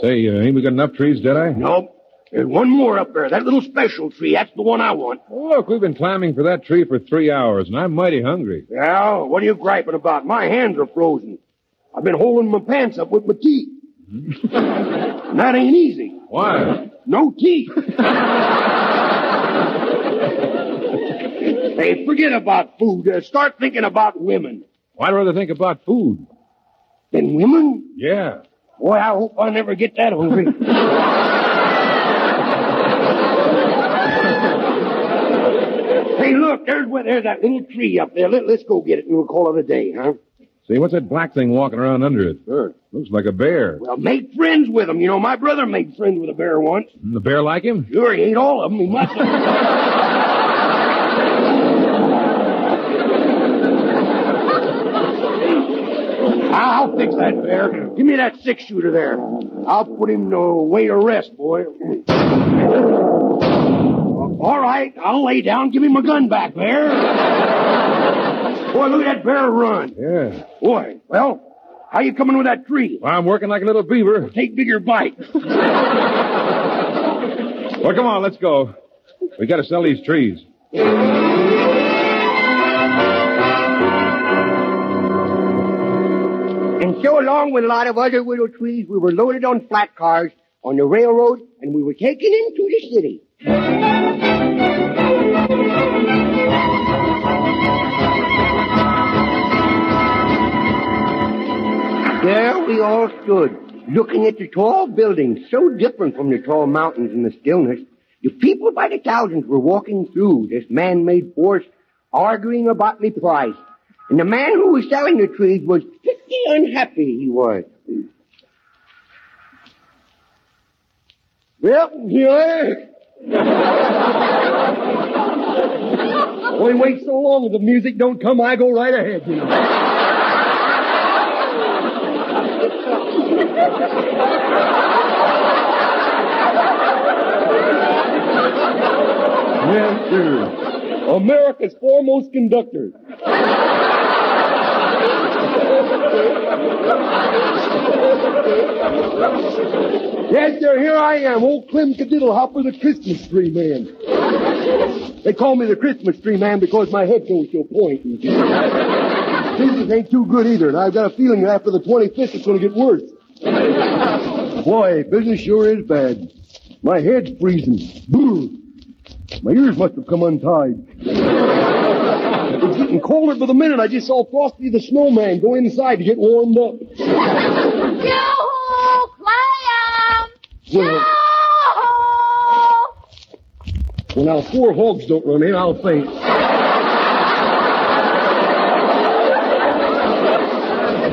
Speaker 16: Say, uh, ain't we got enough trees, did I?
Speaker 15: Nope. There's one more up there. That little special tree. That's the one I want.
Speaker 16: Oh, look, we've been climbing for that tree for three hours, and I'm mighty hungry.
Speaker 15: Well, what are you griping about? My hands are frozen. I've been holding my pants up with my teeth. <laughs> that ain't easy.
Speaker 16: Why?
Speaker 15: No teeth. <laughs> hey, forget about food. Uh, start thinking about women.
Speaker 16: I'd rather think about food.
Speaker 15: Than women?
Speaker 16: Yeah.
Speaker 15: Boy, I hope I never get that hungry. <laughs> hey, look, there's where there's that little tree up there. Let, let's go get it and we'll call it a day, huh?
Speaker 16: See, what's that black thing walking around under it?
Speaker 15: Sure.
Speaker 16: Looks like a bear.
Speaker 15: Well, make friends with him. You know, my brother made friends with a bear once.
Speaker 16: The bear like him?
Speaker 15: Sure, he ate all of them. He must. I'll fix that bear. Give me that six shooter there. I'll put him away to rest, boy. All right, I'll lay down. Give me my gun back, bear. Boy, look at that bear run.
Speaker 16: Yeah.
Speaker 15: Boy, well, how you coming with that tree?
Speaker 16: Well, I'm working like a little beaver.
Speaker 15: Take bigger bite. <laughs>
Speaker 16: Well, come on, let's go. We gotta sell these trees.
Speaker 15: And so along with a lot of other willow trees, we were loaded on flat cars on the railroad and we were taken into the city. There we all stood, looking at the tall buildings, so different from the tall mountains in the stillness. The people by the thousands were walking through this man-made forest, arguing about the price. And the man who was selling the trees was pretty unhappy, he was. Well, here <laughs> Only wait so long if the music don't come, I go right ahead, you know. Yes, sir. America's foremost conductor. Yes, sir, here I am, old Clem Kadiddlehopper, the Christmas tree man. They call me the Christmas tree man because my head goes a point. Business ain't too good either, and I've got a feeling that after the 25th it's going to get worse. Boy, business sure is bad. My head's freezing. Brr. My ears must have come untied. It's getting colder by the minute. I just saw Frosty the Snowman go inside to get warmed up.
Speaker 19: Yoo-hoo! Clem!
Speaker 15: Well, well, now, four hogs don't run in, I'll faint.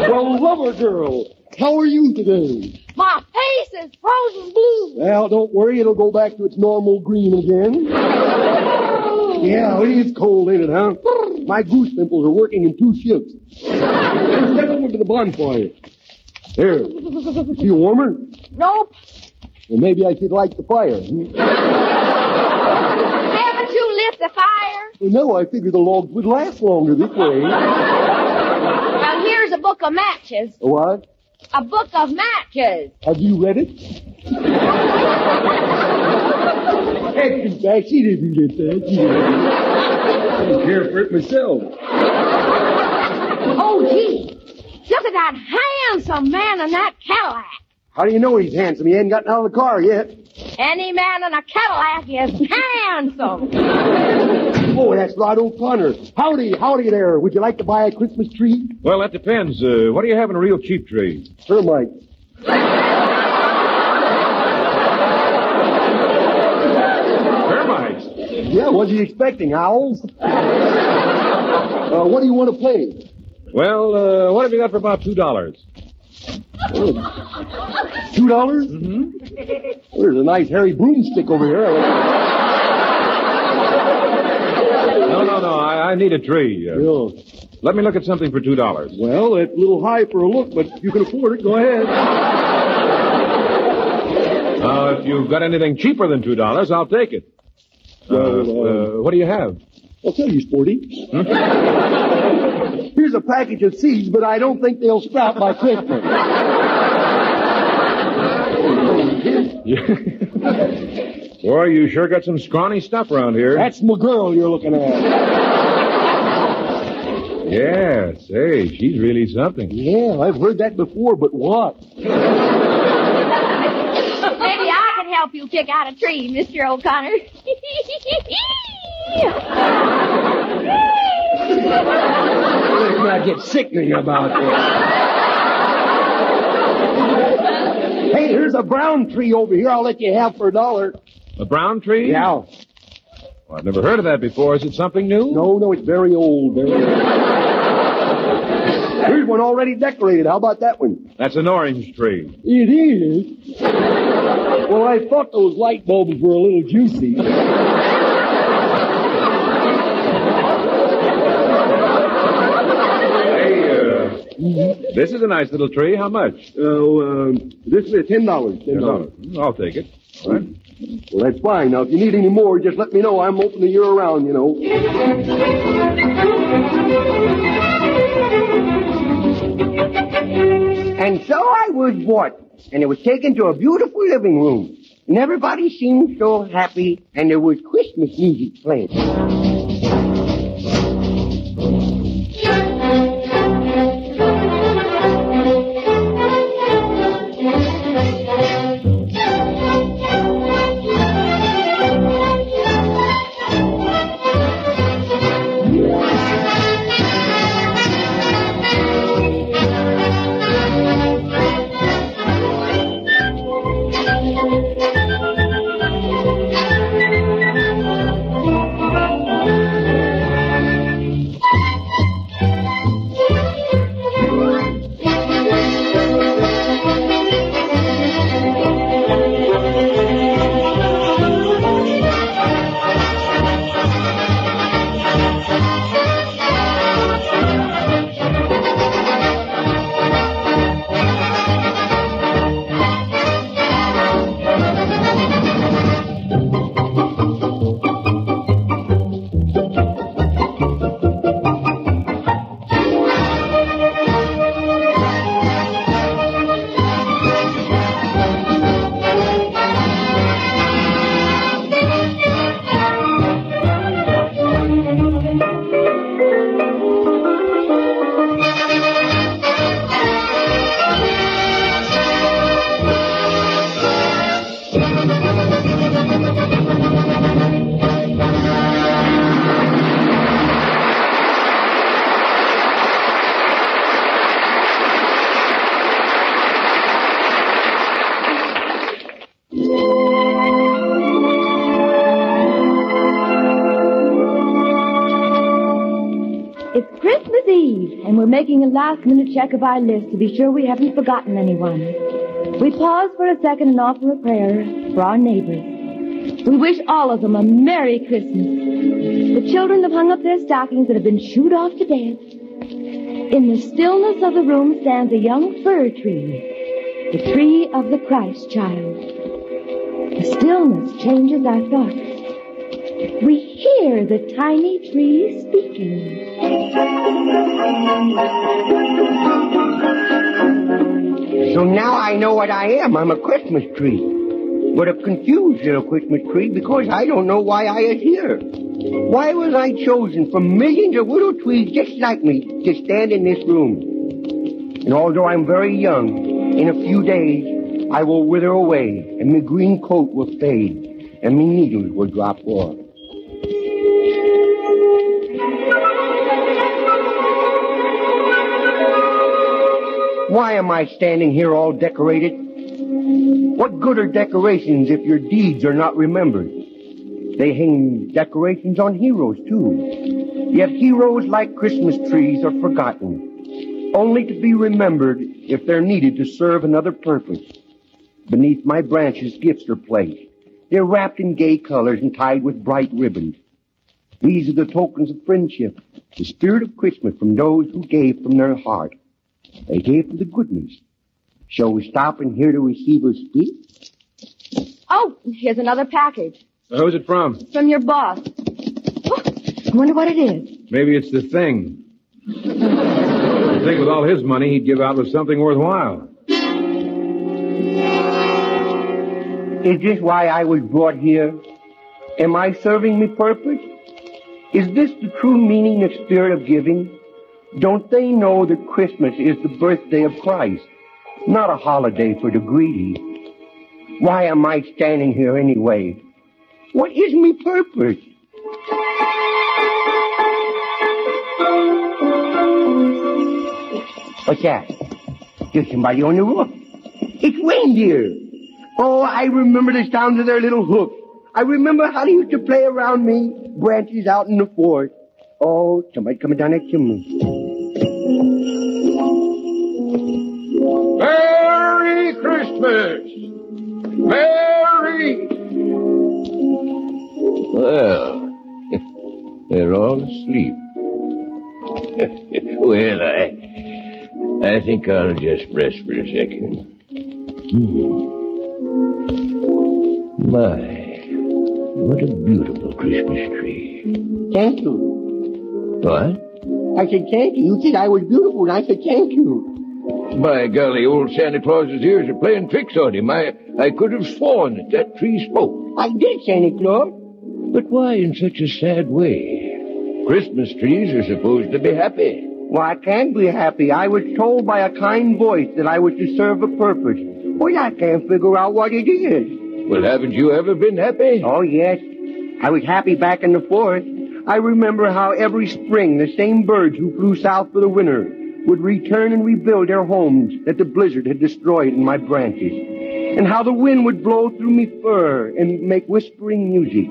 Speaker 15: well, lover girl, how are you today?
Speaker 19: My face is frozen blue.
Speaker 15: Well, don't worry, it'll go back to its normal green again. <laughs> Yeah, it is cold, ain't it, huh? My goose pimples are working in two shifts. Step over to the bonfire. There. You warmer?
Speaker 19: Nope.
Speaker 15: Well, maybe I should light the fire.
Speaker 19: Haven't you lit the fire?
Speaker 15: Well, no, I figured the logs would last longer this way. <laughs>
Speaker 19: A book of matches.
Speaker 15: What?
Speaker 19: A book of matches.
Speaker 15: Have you read it?
Speaker 22: In fact, she didn't get that. She didn't. I didn't care for it myself.
Speaker 19: Oh, gee. Look at that handsome man in that Cadillac.
Speaker 22: How do you know he's handsome? He ain't gotten out of the car yet.
Speaker 19: Any man in a Cadillac is <laughs> handsome. <laughs>
Speaker 22: Oh, that's Rod O'Connor. Howdy, howdy there. Would you like to buy a Christmas tree?
Speaker 16: Well, that depends. Uh, what do you have in a real cheap tree?
Speaker 22: Termite.
Speaker 16: Termites.
Speaker 22: Yeah, what's you expecting? Owls? uh, what do you want to pay?
Speaker 16: Well, uh, what have you got for about two dollars?
Speaker 22: Two dollars? Mm-hmm. There's a nice hairy broomstick over here.
Speaker 16: No, no, no. I, I need a tree. Uh, Let me look at something for two dollars.
Speaker 22: Well, it's a little high for a look, but you can afford it. Go ahead.
Speaker 16: Now, if you've got anything cheaper than two dollars, I'll take it. Uh, uh, what do you have?
Speaker 22: I'll tell you, Sporty. Here's a package of seeds, but I don't think they'll sprout by Christmas. <laughs>
Speaker 16: Boy, you sure got some scrawny stuff around here.
Speaker 22: That's my girl you're looking at.
Speaker 16: Yes. Hey, she's really something.
Speaker 22: Yeah, I've heard that before, but what?
Speaker 19: Maybe I can help you pick out a tree, Mr. O'Connor. <laughs> <laughs>
Speaker 22: I get sickening about this. hey, here's a brown tree over here. I'll let you have for a dollar.
Speaker 16: A brown tree?
Speaker 22: Yeah.
Speaker 16: Well, I've never heard of that before. Is it something new?
Speaker 22: No, no, it's very old. Very old. Here's one already decorated. How about that one?
Speaker 16: That's an orange tree.
Speaker 22: It is. Well, I thought those light bulbs were a little juicy.
Speaker 16: Uh, this is a nice little tree. How much?
Speaker 22: Oh, um, this is ten dollars. Ten dollars.
Speaker 16: I'll take it. All right.
Speaker 22: Well, that's fine. Now, if you need any more, just let me know. I'm open the year around, you know. And so I was bought, and it was taken to a beautiful living room. And everybody seemed so happy, and there was Christmas music playing.
Speaker 19: It's Christmas Eve, and we're making a last minute check of our list to be sure we haven't forgotten anyone. We pause for a second and offer a prayer for our neighbors. We wish all of them a Merry Christmas. The children have hung up their stockings and have been shooed off to bed. In the stillness of the room stands a young fir tree, the tree of the Christ child. The stillness changes our thoughts. We hear the tiny tree speaking.
Speaker 22: So now I know what I am. I'm a Christmas tree.
Speaker 15: but a confused little Christmas tree because I don't know why I is here. Why was I chosen from millions of little trees just like me to stand in this room? And although I'm very young, in a few days I will wither away, and my green coat will fade, and my needles will drop off. Why am I standing here all decorated? What good are decorations if your deeds are not remembered? They hang decorations on heroes, too. Yet heroes like Christmas trees are forgotten, only to be remembered if they're needed to serve another purpose. Beneath my branches, gifts are placed. They're wrapped in gay colors and tied with bright ribbons. These are the tokens of friendship, the spirit of Christmas from those who gave from their heart. They gave from the goodness. Shall we stop and hear the receiver speak?
Speaker 19: Oh, here's another package
Speaker 16: Who's it from?
Speaker 19: from your boss. Oh, I wonder what it is.
Speaker 16: Maybe it's the thing. I think with all his money, he'd give out with something worthwhile.
Speaker 15: Is this why I was brought here? Am I serving me purpose? Is this the true meaning of spirit of giving? Don't they know that Christmas is the birthday of Christ, not a holiday for the greedy? Why am I standing here anyway? What is me purpose? What's that? There's somebody on the roof. It's reindeer. Oh, I remember the sounds of their little hooks. I remember how they used to play around me, branches out in the forest. Oh, somebody coming down that chimney.
Speaker 7: Merry Christmas! Merry!
Speaker 23: Well, <laughs> they're all asleep. <laughs> well, I, I think I'll just rest for a second. Hmm. My, what a beautiful Christmas tree.
Speaker 15: Thank you.
Speaker 23: What?
Speaker 15: I said thank you. You said I was beautiful, and I said thank you.
Speaker 23: By golly, old Santa Claus's ears are playing tricks on him. I, I could have sworn that that tree spoke.
Speaker 15: I did, Santa Claus.
Speaker 23: But why in such a sad way? Christmas trees are supposed to be happy.
Speaker 15: Well, I can't be happy. I was told by a kind voice that I was to serve a purpose. Well, I can't figure out what it is.
Speaker 23: Well, haven't you ever been happy?
Speaker 15: Oh, yes. I was happy back in the forest. I remember how every spring the same birds who flew south for the winter would return and rebuild their homes that the blizzard had destroyed in my branches. And how the wind would blow through me fur and make whispering music.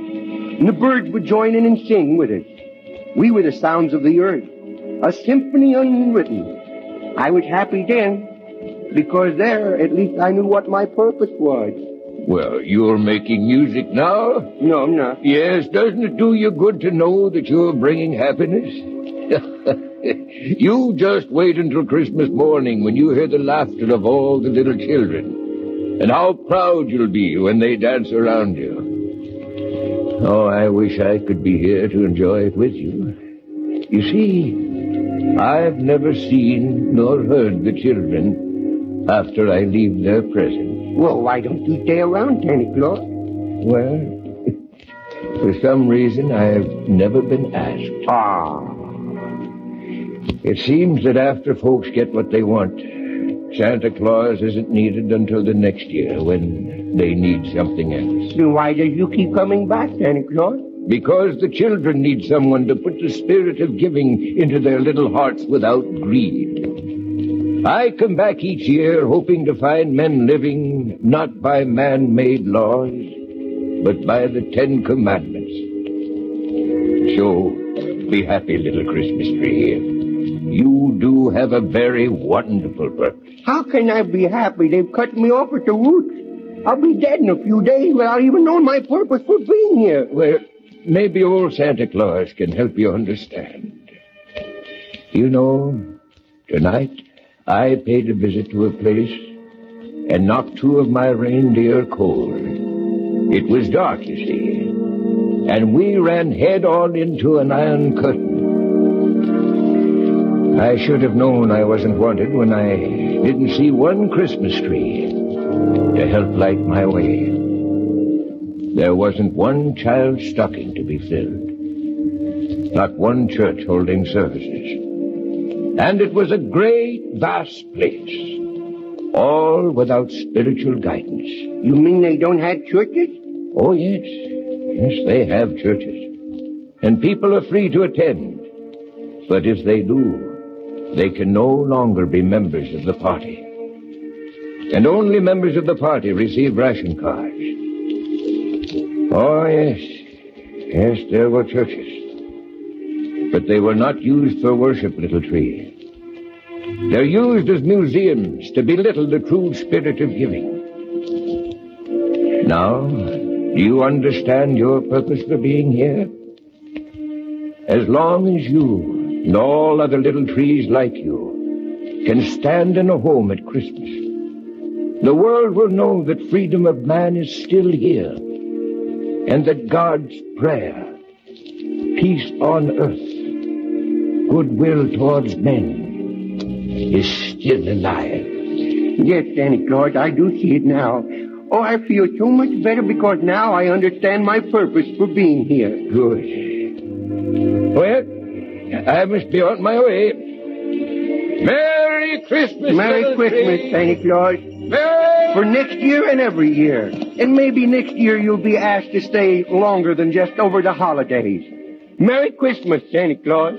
Speaker 15: And the birds would join in and sing with us. We were the sounds of the earth, a symphony unwritten. I was happy then, because there at least I knew what my purpose was.
Speaker 23: Well, you're making music now?
Speaker 15: No, I'm not.
Speaker 23: Yes, doesn't it do you good to know that you're bringing happiness? <laughs> you just wait until Christmas morning when you hear the laughter of all the little children. And how proud you'll be when they dance around you. Oh, I wish I could be here to enjoy it with you. You see, I've never seen nor heard the children after I leave their presence.
Speaker 15: Well, why don't you stay around, Santa Claus?
Speaker 23: Well, for some reason I've never been asked.
Speaker 15: Ah.
Speaker 23: It seems that after folks get what they want, Santa Claus isn't needed until the next year when they need something else.
Speaker 15: Then why do you keep coming back, Santa Claus?
Speaker 23: Because the children need someone to put the spirit of giving into their little hearts without greed. I come back each year hoping to find men living not by man-made laws, but by the Ten Commandments. So, be happy, little Christmas tree. You do have a very wonderful purpose.
Speaker 15: How can I be happy? They've cut me off at the roots. I'll be dead in a few days without even knowing my purpose for being here.
Speaker 23: Well, maybe old Santa Claus can help you understand. You know, tonight I paid a visit to a place and knocked two of my reindeer cold. It was dark, you see, and we ran head on into an iron curtain. I should have known I wasn't wanted when I didn't see one Christmas tree to help light my way. there wasn't one child's stocking to be filled. Not one church holding services. And it was a great, vast place. All without spiritual guidance.
Speaker 15: You mean they don't have churches?
Speaker 23: Oh, yes. Yes, they have churches. And people are free to attend. But if they do, they can no longer be members of the party. And only members of the party receive ration cards. Oh, yes. Yes, there were churches. But they were not used for worship, little tree. They're used as museums to belittle the true spirit of giving. Now, do you understand your purpose for being here? As long as you and all other little trees like you can stand in a home at Christmas, the world will know that freedom of man is still here and that God's prayer, peace on earth, goodwill towards men, is still alive.
Speaker 15: Yes, Santa Claus, I do see it now. Oh, I feel so much better because now I understand my purpose for being here.
Speaker 23: Good. Well, I must be on my way. Merry Christmas,
Speaker 15: Merry Christmas. Santa Claus. For next year and every year. And maybe next year you'll be asked to stay longer than just over the holidays. Merry Christmas, Santa Claus.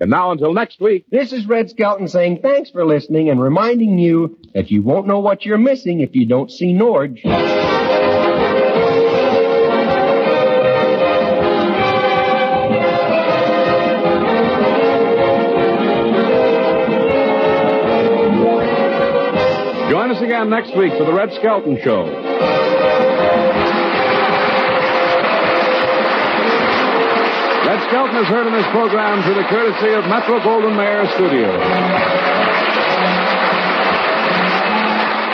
Speaker 16: And now until next week.
Speaker 17: This is Red Skelton saying thanks for listening and reminding you that you won't know what you're missing if you don't see Norge.
Speaker 16: Join us again next week for the Red Skelton Show. Skelton is heard in this program through the courtesy of Metro Goldwyn Mayer Studios.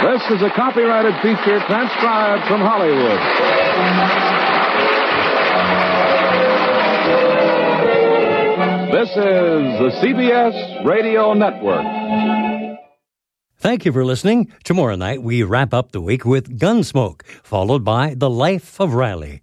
Speaker 16: This is a copyrighted feature transcribed from Hollywood. This is the CBS Radio Network.
Speaker 2: Thank you for listening. Tomorrow night, we wrap up the week with Gunsmoke, followed by The Life of Riley.